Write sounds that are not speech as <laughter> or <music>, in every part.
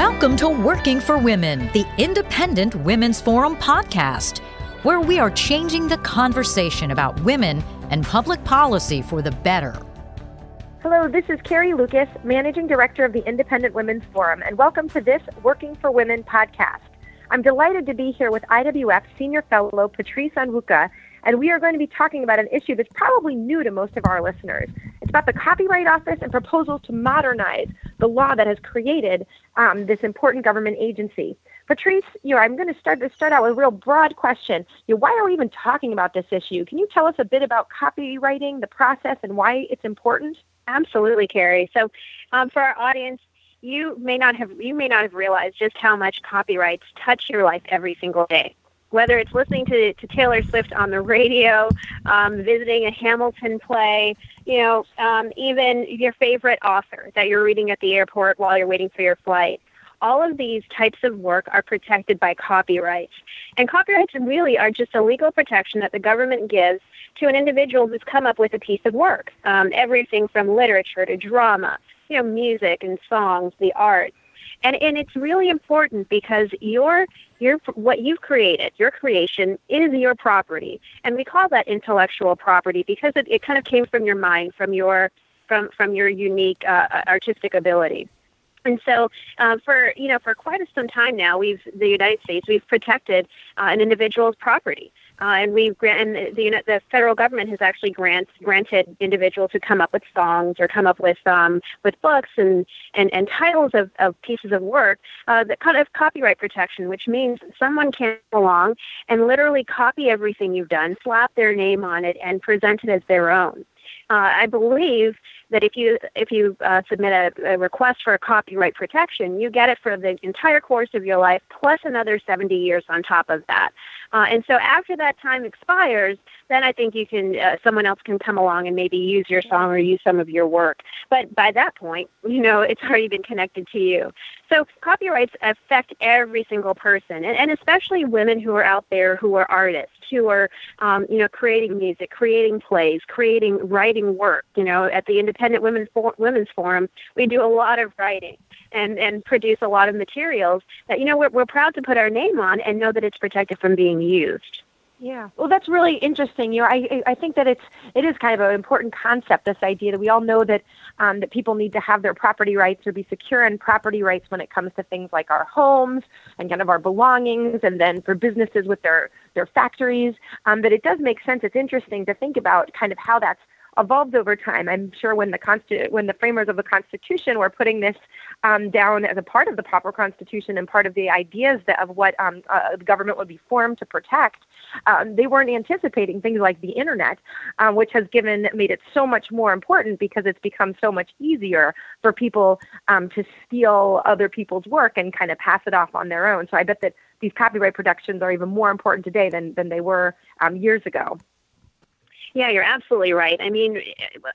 Welcome to Working for Women, the Independent Women's Forum podcast, where we are changing the conversation about women and public policy for the better. Hello, this is Carrie Lukas, Managing Director of the Independent Women's Forum, and welcome to this Working for Women podcast. I'm delighted to be here with IWF Senior Fellow Patrice Onwuka, and we are going to be talking about an issue that's probably new to most of our listeners. It's about the Copyright Office and proposals to modernize the law that has created um, this important government agency. Patrice, you know, I'm going to start to start out with a real broad question. You know, why are we even talking about this issue? Can you tell us a bit about copyrighting, the process, and why it's important? Absolutely, Carrie. So, um, for our audience, you may not have you may not have realized just how much copyrights touch your life every single day. Whether it's listening to, to Taylor Swift on the radio, um, visiting a Hamilton play, you know, um, even your favorite author that you're reading at the airport while you're waiting for your flight. All of these types of work are protected by copyrights. And copyrights really are just a legal protection that the government gives to an individual who's come up with a piece of work. Um, everything from literature to drama, you know, music and songs, the arts. And, and it's really important because your your what you've created, your creation is your property, and we call that intellectual property because it, it kind of came from your mind, from your from from your unique uh, artistic ability. And so, uh, for you know, for quite some time now, we've the United States we've protected uh, an individual's property. Uh, and we've and the, the federal government has actually grant, granted individuals who come up with songs or come up with um, with books and, and, and titles of, of pieces of work uh, that kind of copyright protection, which means someone can come along and literally copy everything you've done, slap their name on it, and present it as their own. Uh, I believe that if you if you uh, submit a, a, request for a copyright protection, you get it for the entire course of your life plus another 70 years on top of that. Uh, and so after that time expires, then I think you can uh, someone else can come along and maybe use your song or use some of your work. But by that point, you know <laughs> it's already been connected to you. So copyrights affect every single person, and, and especially women who are out there who are artists, who are um, you know creating music, creating plays, creating writing work. You know, at the Independent Women's For- Women's Forum, we do a lot of writing and and produce a lot of materials that you know we're, we're proud to put our name on and know that it's protected from being used. Yeah, well, that's really interesting. You know, I I think that it's it is kind of an important concept. This idea that we all know that um, that people need to have their property rights or be secure in property rights when it comes to things like our homes and kind of our belongings, and then for businesses with their their factories. Um, but it does make sense. It's interesting to think about kind of how that's evolved over time. I'm sure when the consti- when the framers of the Constitution were putting this um, down as a part of the proper Constitution and part of the ideas that, of what um, uh, the government would be formed to protect, um, they weren't anticipating things like the internet, um, which has given made it so much more important because it's become so much easier for people um, to steal other people's work and kind of pass it off on their own. So I bet that these copyright protections are even more important today than than they were um, years ago. Yeah, you're absolutely right. I mean,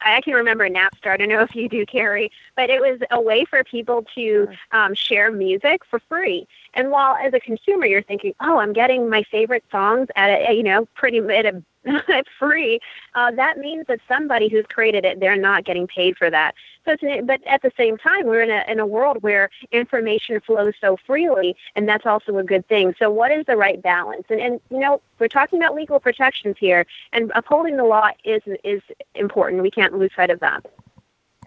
I can remember Napster. I don't know if you do, Carrie, but it was a way for people to um, share music for free. And while as a consumer you're thinking, oh, I'm getting my favorite songs at a you know pretty at a <laughs> free, uh, that means that somebody who's created it, they're not getting paid for that. So, but at the same time, we're in a in a world where information flows so freely, and that's also a good thing. So, what is the right balance? And and you know, we're talking about legal protections here, and upholding the law is is important. We can't lose sight of that.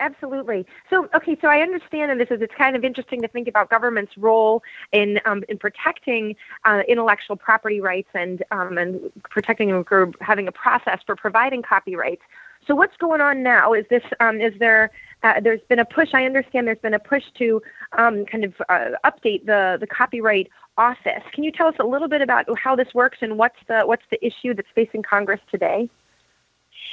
Absolutely. So, okay, so I understand, and this is it's kind of interesting to think about government's role in um, in protecting uh, intellectual property rights and um, and protecting or having a process for providing copyrights. So, what's going on now? Is this um, is there uh, there's been a push? I understand there's been a push to um, kind of uh, update the the copyright office. Can you tell us a little bit about how this works and what's the what's the issue that's facing Congress today?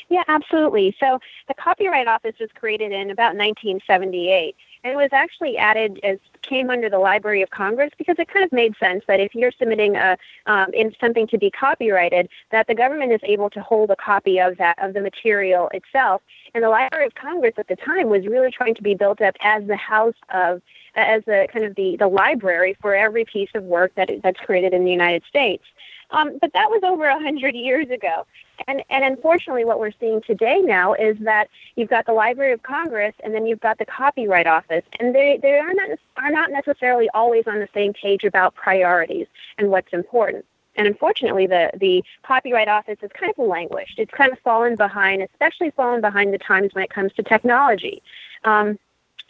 Yeah, absolutely. So the Copyright Office was created in about 1978, and it was actually added as came under the Library of Congress because it kind of made sense that if you're submitting a um, in something to be copyrighted, that the government is able to hold a copy of that of the material itself. And the Library of Congress at the time was really trying to be built up as the house of as a kind of the, the library for every piece of work that that's created in the United States. Um, but that was over a hundred years ago. And and unfortunately, what we're seeing today now is that you've got the Library of Congress, and then you've got the Copyright Office, and they they are not are not necessarily always on the same page about priorities and what's important. And unfortunately, the, the Copyright Office has kind of languished. It's kind of fallen behind, especially fallen behind the times when it comes to technology. Um,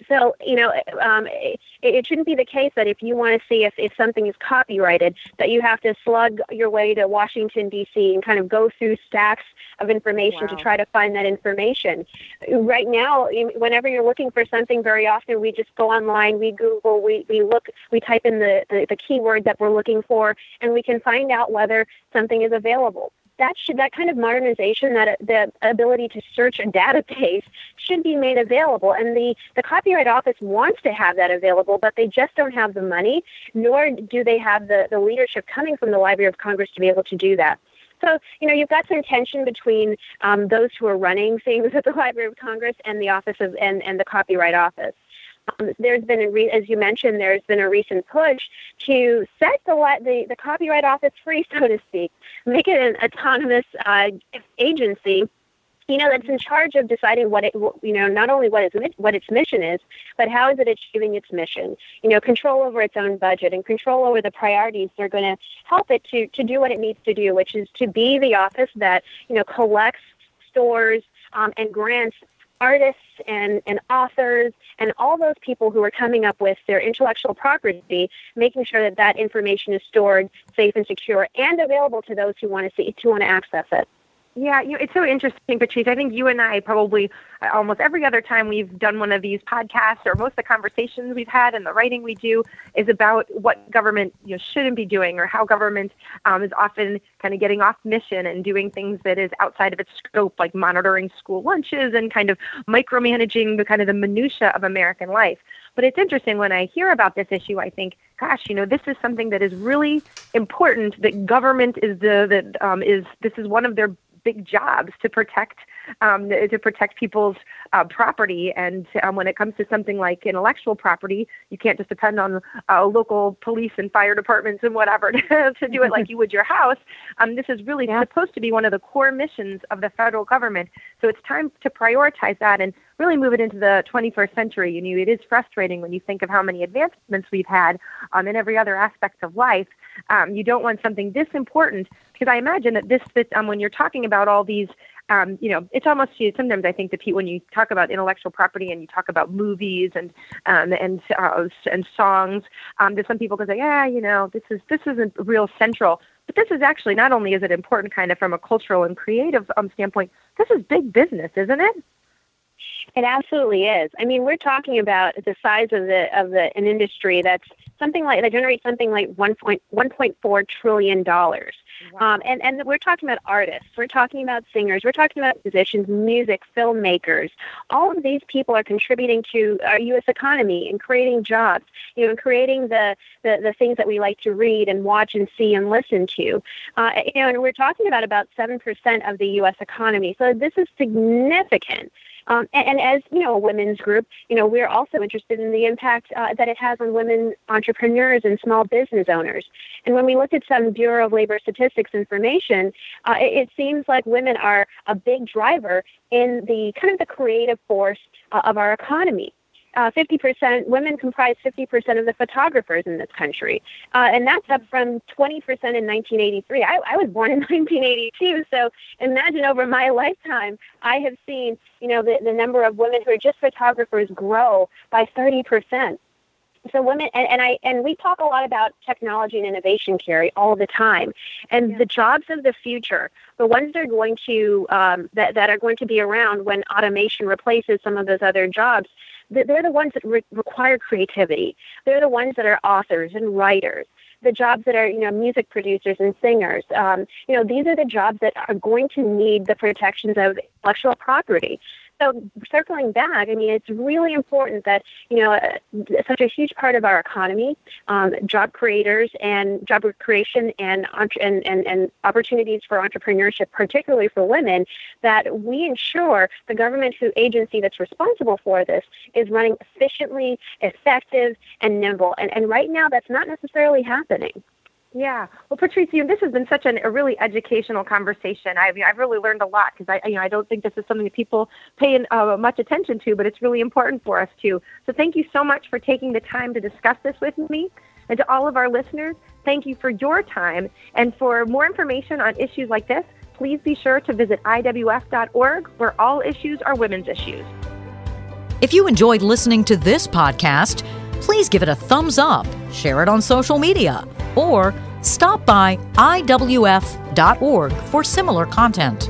so, you know, um, it, it, shouldn't be the case that if you want to see if, if something is copyrighted, that you have to slug your way to Washington, D.C. and kind of go through stacks of information wow. to try to find that information. Right now, whenever you're looking for something, very often we just go online, we Google, we, we look, we type in the, the, the keyword that we're looking for, and we can find out whether something is available that should that kind of modernization that the ability to search a database should be made available and the the copyright office wants to have that available but they just don't have the money nor do they have the the leadership coming from the library of congress to be able to do that so, you know, you've got some tension between um, those who are running things <laughs> at the Library of Congress and the Office of and, and the Copyright Office. Um, there's been a re- as you mentioned, there's been a recent push to set the, the the Copyright Office free, so to speak, make it an autonomous uh, agency. You know that's in charge of deciding what it, you know, not only what its what its mission is, but how is it achieving its mission. You know, control over its own budget and control over the priorities that are going to help it to to do what it needs to do, which is to be the office that you know collects, stores, um, and grants artists and, and authors and all those people who are coming up with their intellectual property, making sure that that information is stored safe and secure and available to those who want to see who want to access it. Yeah, you, it's so interesting, Patrice. I think you and I probably uh, almost every other time we've done one of these podcasts, or most of the conversations we've had and the writing we do is about what government you know shouldn't be doing, or how government um, is often kind of getting off mission and doing things that is outside of its scope, like monitoring school lunches and kind of micromanaging the kind of the minutia of American life. But it's interesting when I hear about this issue, I think, gosh, you know, this is something that is really important. That government is the that um, is this is one of their big jobs to protect um, to protect people's uh, property. And um, when it comes to something like intellectual property, you can't just depend on uh, local police and fire departments and whatever <laughs> to, to do it like you would your house. Um, this is really yeah. supposed to be one of the core missions of the federal government. So it's time to prioritize that and really move it into the 21st century. You know, it is frustrating when you think of how many advancements we've had um, in every other aspect of life. Um, you don't want something this important because I imagine that this, fits um, when you're talking about all these um, you know, it's almost sometimes I think that people, when you talk about intellectual property and you talk about movies and um, and uh, and songs, um, there's some people can say, yeah, you know, this is this isn't real central. But this is actually not only is it important, kind of from a cultural and creative um, standpoint, this is big business, isn't it? It absolutely is. I mean, we're talking about the size of the of the an industry that's something like that generates something like 1.1.4 trillion dollars. Wow. Um, and and we're talking about artists, we're talking about singers, we're talking about musicians, music, filmmakers. All of these people are contributing to our U.S. economy and creating jobs. You know, and creating the, the the things that we like to read and watch and see and listen to. Uh, you know, and we're talking about about seven percent of the U.S. economy. So this is significant. Um, and, and, as you know, a women's group, you know, we're also interested in the impact uh, that it has on women entrepreneurs and small business owners. And when we look at some Bureau of Labor Statistics information, uh, it, it, seems like women are a big driver in the kind of the creative force uh, of our economy uh, 50% women comprise 50% of the photographers in this country, uh, and that's up from 20% in 1983. I, I was born in <laughs> 1982, so imagine over my lifetime, I have seen you know the, the number of women who are just photographers grow by 30% so women and, and i and we talk a lot about technology and innovation carrie all the time and yeah. the jobs of the future the ones that are going to um, that, that are going to be around when automation replaces some of those other jobs they're the ones that re- require creativity. They're the ones that are authors and writers. The jobs that are, you know, music producers and singers. Um, you know, these are the jobs that are going to need the protections of intellectual property. So circling back, I mean, it's really important that you know uh, such a huge part of our economy, um, job creators and job creation and, and and and opportunities for entrepreneurship, particularly for women, that we ensure the government who agency that's responsible for this is running efficiently, effective, and nimble. And and right now, that's not necessarily happening. Yeah. Well, Patrice, this has been such an, a really educational conversation. I mean, I've really learned a lot because I, you know, I don't think this is something that people pay uh, much attention to, but it's really important for us to. So thank you so much for taking the time to discuss this with me. And to all of our listeners, thank you for your time. And for more information on issues like this, please be sure to visit IWF.org, where all issues are women's issues. If you enjoyed listening to this podcast, please give it a thumbs up, share it on social media, or stop by IWF.org for similar content.